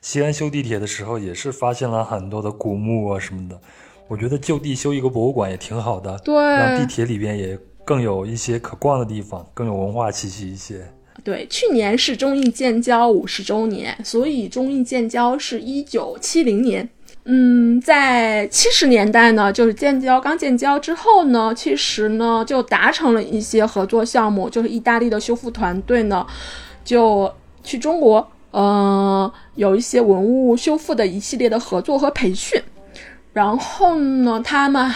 西安修地铁的时候也是发现了很多的古墓啊什么的，我觉得就地修一个博物馆也挺好的，对，让地铁里边也更有一些可逛的地方，更有文化气息一些。对，去年是中印建交五十周年，所以中印建交是一九七零年。嗯，在七十年代呢，就是建交刚建交之后呢，其实呢就达成了一些合作项目，就是意大利的修复团队呢就去中国，呃，有一些文物修复的一系列的合作和培训。然后呢，他们。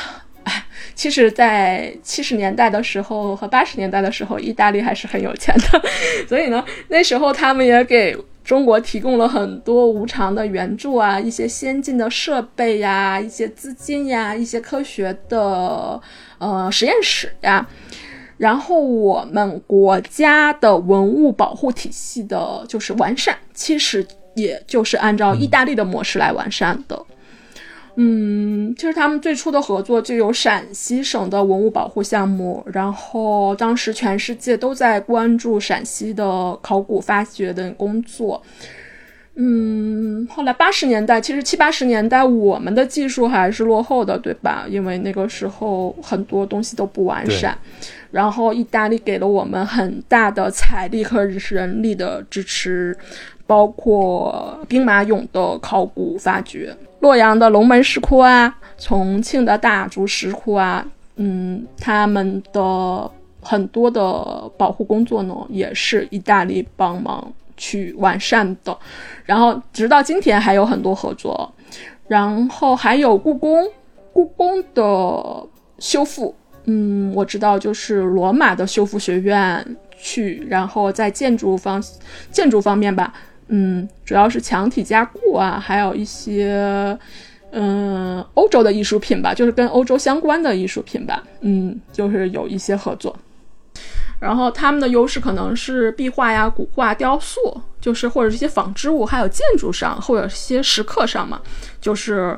其实，在七十年代的时候和八十年代的时候，意大利还是很有钱的，所以呢，那时候他们也给中国提供了很多无偿的援助啊，一些先进的设备呀，一些资金呀，一些科学的呃实验室呀。然后我们国家的文物保护体系的就是完善，其实也就是按照意大利的模式来完善的。其实他们最初的合作就有陕西省的文物保护项目，然后当时全世界都在关注陕西的考古发掘的工作。嗯，后来八十年代，其实七八十年代我们的技术还是落后的，对吧？因为那个时候很多东西都不完善。然后意大利给了我们很大的财力和人力的支持，包括兵马俑的考古发掘。洛阳的龙门石窟啊，重庆的大足石窟啊，嗯，他们的很多的保护工作呢，也是意大利帮忙去完善的。然后直到今天还有很多合作。然后还有故宫，故宫的修复，嗯，我知道就是罗马的修复学院去，然后在建筑方建筑方面吧。嗯，主要是墙体加固啊，还有一些，嗯，欧洲的艺术品吧，就是跟欧洲相关的艺术品吧。嗯，就是有一些合作。然后他们的优势可能是壁画呀、古画、雕塑，就是或者是一些纺织物，还有建筑上或者一些石刻上嘛，就是，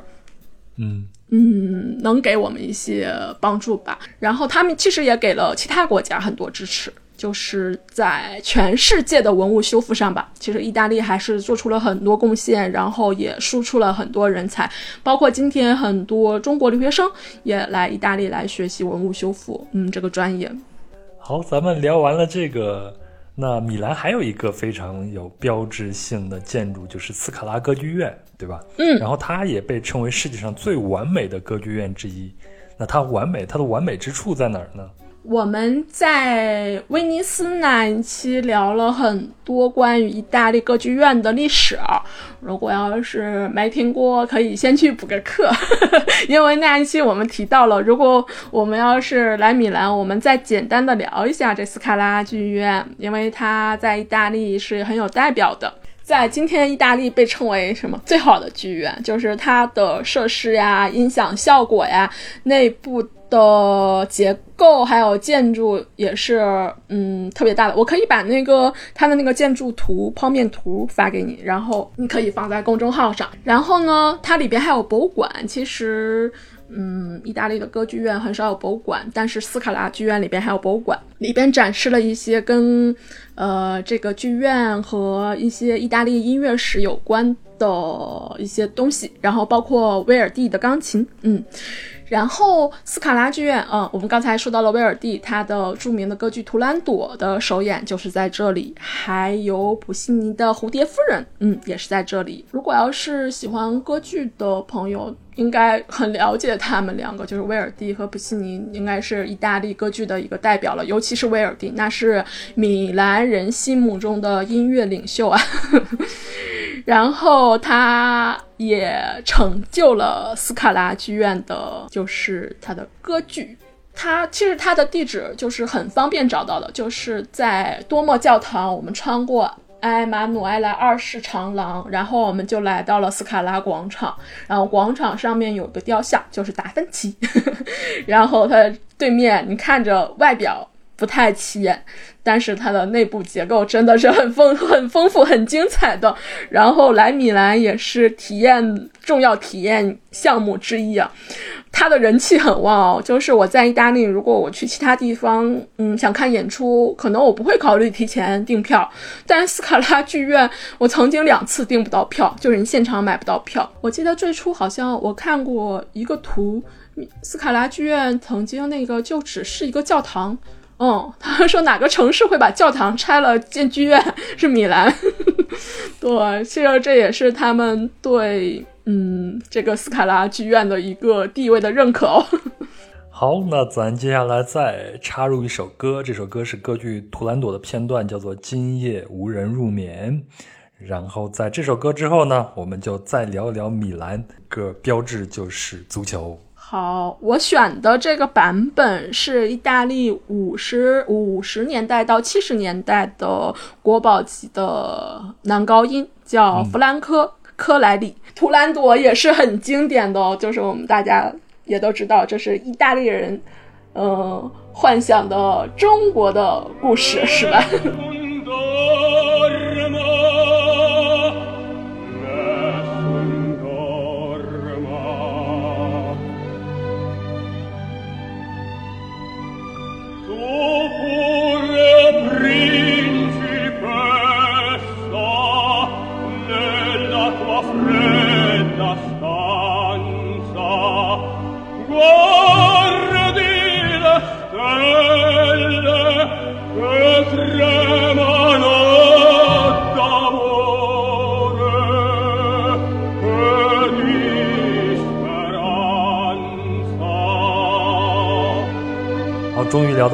嗯嗯，能给我们一些帮助吧。然后他们其实也给了其他国家很多支持。就是在全世界的文物修复上吧，其实意大利还是做出了很多贡献，然后也输出了很多人才，包括今天很多中国留学生也来意大利来学习文物修复，嗯，这个专业。好，咱们聊完了这个，那米兰还有一个非常有标志性的建筑，就是斯卡拉歌剧院，对吧？嗯，然后它也被称为世界上最完美的歌剧院之一。那它完美，它的完美之处在哪儿呢？我们在威尼斯那一期聊了很多关于意大利歌剧院的历史，如果要是没听过，可以先去补个课，因为那一期我们提到了，如果我们要是来米兰，我们再简单的聊一下这斯卡拉剧院，因为它在意大利是很有代表的，在今天意大利被称为什么最好的剧院，就是它的设施呀、音响效果呀、内部。的结构还有建筑也是，嗯，特别大的。我可以把那个它的那个建筑图剖面图发给你，然后你可以放在公众号上。然后呢，它里边还有博物馆。其实，嗯，意大利的歌剧院很少有博物馆，但是斯卡拉剧院里边还有博物馆，里边展示了一些跟呃这个剧院和一些意大利音乐史有关的一些东西，然后包括威尔第的钢琴，嗯。然后斯卡拉剧院，嗯，我们刚才说到了威尔第，他的著名的歌剧《图兰朵》的首演就是在这里，还有普西尼的《蝴蝶夫人》，嗯，也是在这里。如果要是喜欢歌剧的朋友，应该很了解他们两个，就是威尔第和普西尼，应该是意大利歌剧的一个代表了。尤其是威尔第，那是米兰人心目中的音乐领袖啊。然后他也成就了斯卡拉剧院的，就是他的歌剧。他其实他的地址就是很方便找到的，就是在多莫教堂。我们穿过埃马努埃莱二世长廊，然后我们就来到了斯卡拉广场。然后广场上面有个雕像，就是达芬奇。然后他对面，你看着外表。不太起眼，但是它的内部结构真的是很丰很丰富、很精彩的。然后来米兰也是体验重要体验项目之一啊。它的人气很旺哦，就是我在意大利，如果我去其他地方，嗯，想看演出，可能我不会考虑提前订票。但是斯卡拉剧院，我曾经两次订不到票，就是你现场买不到票。我记得最初好像我看过一个图，斯卡拉剧院曾经那个就只是一个教堂。嗯，他说哪个城市会把教堂拆了建剧院？是米兰。对，其实这也是他们对嗯这个斯卡拉剧院的一个地位的认可哦。好，那咱接下来再插入一首歌，这首歌是歌剧《图兰朵》的片段，叫做《今夜无人入眠》。然后在这首歌之后呢，我们就再聊一聊米兰个标志就是足球。好，我选的这个版本是意大利五十五十年代到七十年代的国宝级的男高音，叫弗兰科·科莱里。图兰朵也是很经典的，就是我们大家也都知道，这是意大利人，嗯，幻想的中国的故事，是吧？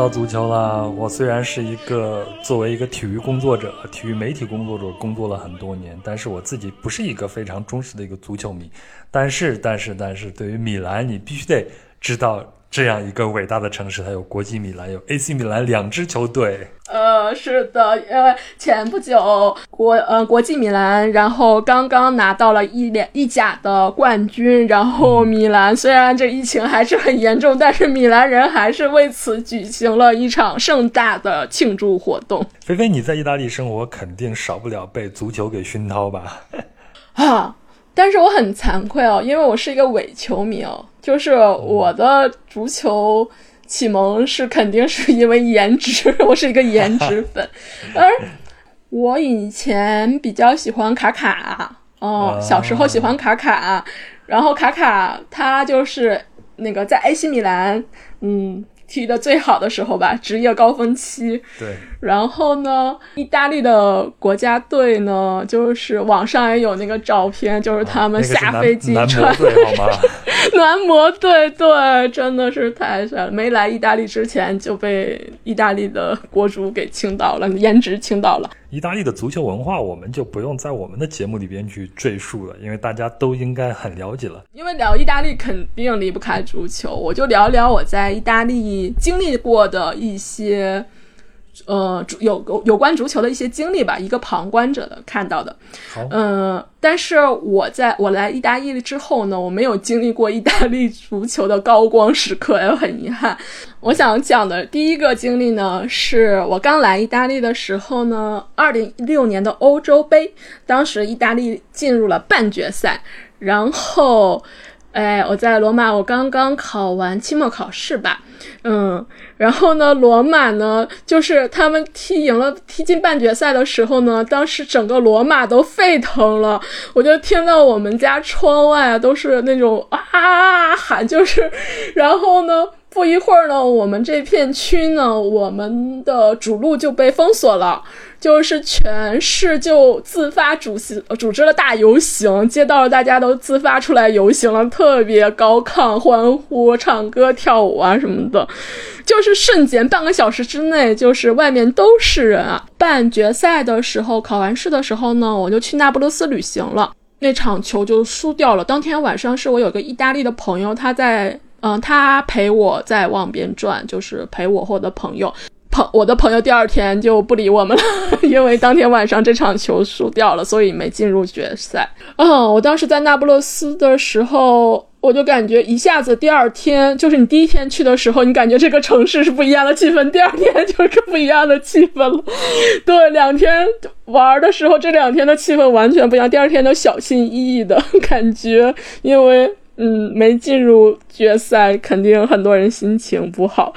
到足球了。我虽然是一个作为一个体育工作者、体育媒体工作者工作了很多年，但是我自己不是一个非常忠实的一个足球迷。但是，但是，但是对于米兰，你必须得知道。这样一个伟大的城市，它有国际米兰，有 AC 米兰两支球队。呃，是的，因为前不久国呃国际米兰，然后刚刚拿到了一两一甲的冠军，然后米兰虽然这疫情还是很严重，但是米兰人还是为此举行了一场盛大的庆祝活动。菲菲，你在意大利生活，肯定少不了被足球给熏陶吧？啊。但是我很惭愧哦，因为我是一个伪球迷哦，就是我的足球启蒙是肯定是因为颜值，我是一个颜值粉。而我以前比较喜欢卡卡哦，小时候喜欢卡卡，然后卡卡他就是那个在 AC 米兰，嗯。踢的最好的时候吧，职业高峰期。对，然后呢，意大利的国家队呢，就是网上也有那个照片，就是他们下飞机穿的 男模对，对，真的是太帅了。没来意大利之前就被意大利的国足给倾倒了，颜值倾倒了。意大利的足球文化，我们就不用在我们的节目里边去赘述了，因为大家都应该很了解了。因为聊意大利肯定离不开足球，我就聊聊我在意大利经历过的一些。呃，有有关足球的一些经历吧，一个旁观者的看到的。好，嗯，但是我在我来意大利之后呢，我没有经历过意大利足球的高光时刻，也很遗憾。我想讲的第一个经历呢，是我刚来意大利的时候呢，二零一六年的欧洲杯，当时意大利进入了半决赛，然后。哎，我在罗马，我刚刚考完期末考试吧，嗯，然后呢，罗马呢，就是他们踢赢了，踢进半决赛的时候呢，当时整个罗马都沸腾了，我就听到我们家窗外都是那种啊喊，就是，然后呢。不一会儿呢，我们这片区呢，我们的主路就被封锁了，就是全市就自发主席组织了大游行，街道大家都自发出来游行了，特别高亢，欢呼、唱歌、跳舞啊什么的，就是瞬间半个小时之内，就是外面都是人啊。半决赛的时候，考完试的时候呢，我就去那不勒斯旅行了，那场球就输掉了。当天晚上是我有个意大利的朋友，他在。嗯，他陪我在望边转，就是陪我和我的朋友。朋我的朋友第二天就不理我们了，因为当天晚上这场球输掉了，所以没进入决赛。嗯，我当时在那不勒斯的时候，我就感觉一下子第二天，就是你第一天去的时候，你感觉这个城市是不一样的气氛，第二天 就是不一样的气氛了。对，两天玩的时候，这两天的气氛完全不一样，第二天都小心翼翼的 感觉，因为嗯没进入决赛，肯定很多人心情不好。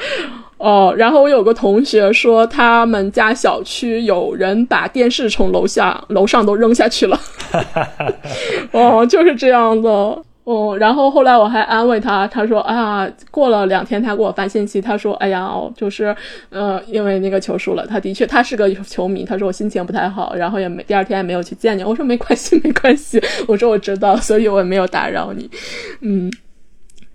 哦，然后我有个同学说，他们家小区有人把电视从楼下、楼上都扔下去了。哦，就是这样的。哦，然后后来我还安慰他，他说：“啊，过了两天，他给我发信息，他说：‘哎呀，就是，呃，因为那个球输了，他的确他是个球迷，他说我心情不太好，然后也没第二天也没有去见你。’我说没关系，没关系，我说我知道，所以我也没有打扰你。嗯。”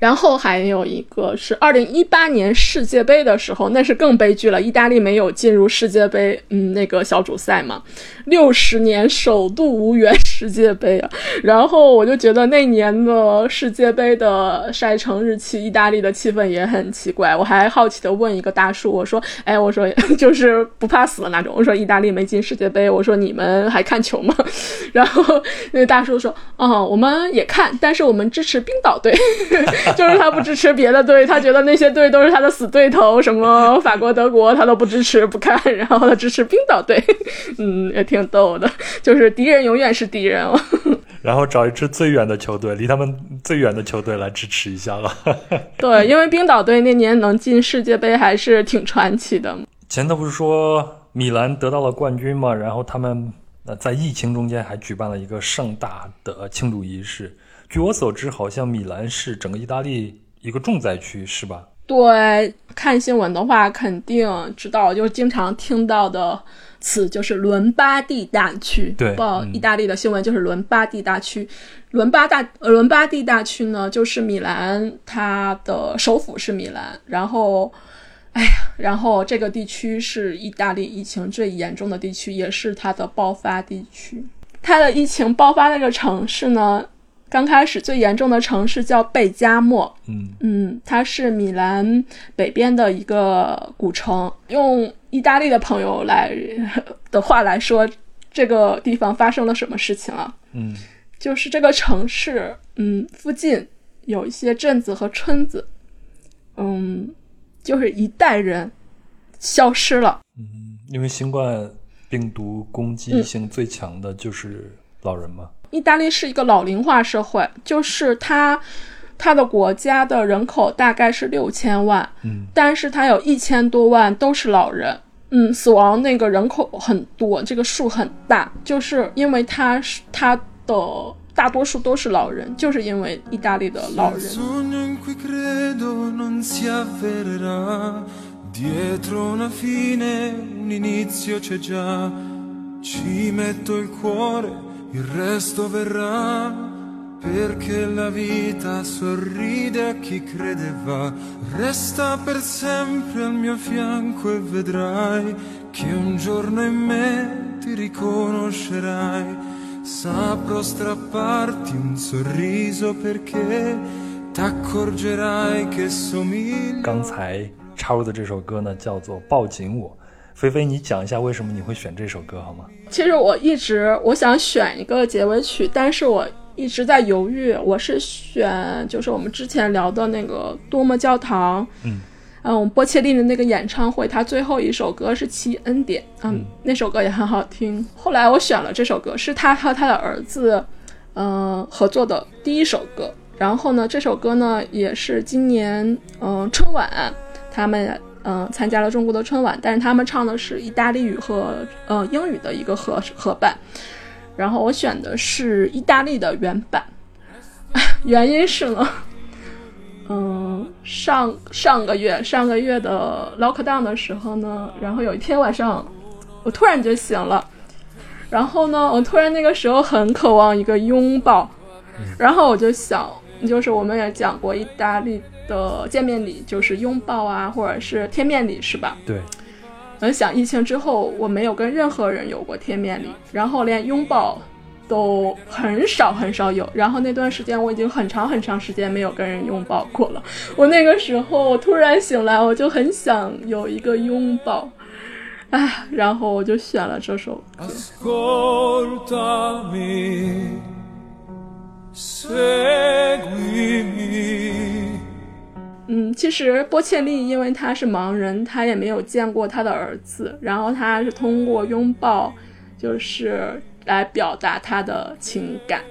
然后还有一个是二零一八年世界杯的时候，那是更悲剧了。意大利没有进入世界杯，嗯，那个小组赛嘛，六十年首度无缘世界杯啊。然后我就觉得那年的世界杯的赛程日期，意大利的气氛也很奇怪。我还好奇的问一个大叔，我说：“哎，我说 就是不怕死的那种。”我说：“意大利没进世界杯，我说你们还看球吗？” 然后那个大叔说：“哦，我们也看，但是我们支持冰岛队。” 就是他不支持别的队，他觉得那些队都是他的死对头，什么法国、德国他都不支持不看，然后他支持冰岛队，嗯，也挺逗的，就是敌人永远是敌人哦。然后找一支最远的球队，离他们最远的球队来支持一下了。对，因为冰岛队那年能进世界杯还是挺传奇的。前头不是说米兰得到了冠军嘛？然后他们呃在疫情中间还举办了一个盛大的庆祝仪式。据我所知，好像米兰是整个意大利一个重灾区，是吧？对，看新闻的话肯定知道，就经常听到的词就是伦巴第大区。对，报意大利的新闻就是伦巴第大区。伦巴大伦巴第大区呢，就是米兰，它的首府是米兰。然后，哎呀，然后这个地区是意大利疫情最严重的地区，也是它的爆发地区。它的疫情爆发那个城市呢？刚开始最严重的城市叫贝加莫，嗯嗯，它是米兰北边的一个古城。用意大利的朋友来的话来说，这个地方发生了什么事情啊？嗯，就是这个城市，嗯，附近有一些镇子和村子，嗯，就是一代人消失了。嗯，因为新冠病毒攻击性最强的就是老人嘛。意大利是一个老龄化社会，就是它，它的国家的人口大概是六千万，嗯，但是它有一千多万都是老人，嗯，死亡那个人口很多，这个数很大，就是因为它是它的大多数都是老人，就是因为意大利的老人。il resto verrà perché la vita sorride a chi credeva resta per sempre al mio fianco e vedrai che un giorno in me ti riconoscerai saprò strapparti un sorriso perché t'accorgerai che somiglia 刚才插入的这首歌呢叫做抱紧我 菲菲，你讲一下为什么你会选这首歌好吗？其实我一直我想选一个结尾曲，但是我一直在犹豫。我是选就是我们之前聊的那个多么教堂，嗯嗯，波切利的那个演唱会，他最后一首歌是《七恩典》，嗯，那首歌也很好听。后来我选了这首歌，是他和他的儿子嗯合作的第一首歌。然后呢，这首歌呢也是今年嗯春晚他们。嗯，参加了中国的春晚，但是他们唱的是意大利语和呃英语的一个合合版，然后我选的是意大利的原版，原因是呢，嗯，上上个月上个月的 lockdown 的时候呢，然后有一天晚上，我突然就醒了，然后呢，我突然那个时候很渴望一个拥抱，然后我就想，就是我们也讲过意大利。的见面礼就是拥抱啊，或者是贴面礼，是吧？对。我想疫情之后，我没有跟任何人有过贴面礼，然后连拥抱都很少很少有。然后那段时间，我已经很长很长时间没有跟人拥抱过了。我那个时候，我突然醒来，我就很想有一个拥抱，唉，然后我就选了这首歌。嗯，其实波切利因为他是盲人，他也没有见过他的儿子，然后他是通过拥抱，就是来表达他的情感。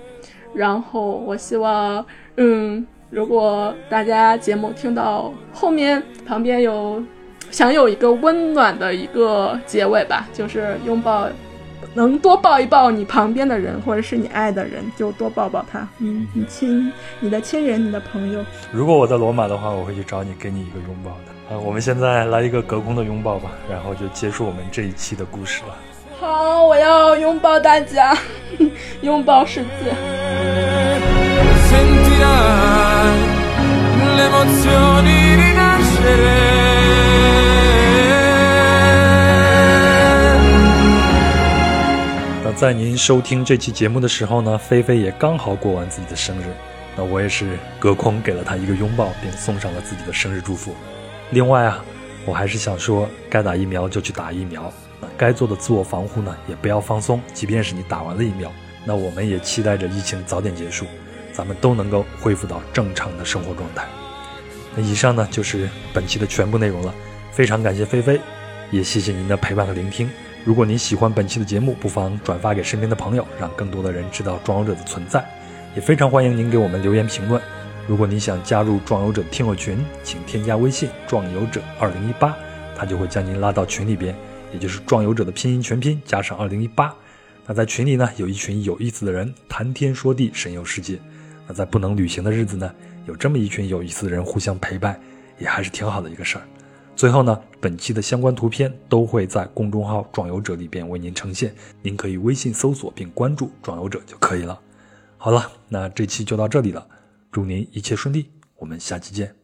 然后我希望，嗯，如果大家节目听到后面旁边有想有一个温暖的一个结尾吧，就是拥抱，能多抱一抱你旁边的人，或者是你爱的人，就多抱抱他。嗯，你亲你的亲人，你的朋友。如果我在罗马的话，我会去找你，给你一个拥抱的。啊，我们现在来一个隔空的拥抱吧，然后就结束我们这一期的故事了。好，我要拥抱大家，拥抱世界。在您收听这期节目的时候呢，菲菲也刚好过完自己的生日，那我也是隔空给了她一个拥抱，并送上了自己的生日祝福。另外啊，我还是想说，该打疫苗就去打疫苗，该做的自我防护呢也不要放松，即便是你打完了疫苗，那我们也期待着疫情早点结束，咱们都能够恢复到正常的生活状态。那以上呢就是本期的全部内容了，非常感谢菲菲，也谢谢您的陪伴和聆听。如果您喜欢本期的节目，不妨转发给身边的朋友，让更多的人知道壮游者的存在。也非常欢迎您给我们留言评论。如果您想加入壮游者听友群，请添加微信“壮游者二零一八”，他就会将您拉到群里边，也就是壮游者的拼音全拼加上二零一八。那在群里呢，有一群有意思的人谈天说地，神游世界。那在不能旅行的日子呢，有这么一群有意思的人互相陪伴，也还是挺好的一个事儿。最后呢，本期的相关图片都会在公众号“壮游者”里边为您呈现，您可以微信搜索并关注“壮游者”就可以了。好了，那这期就到这里了，祝您一切顺利，我们下期见。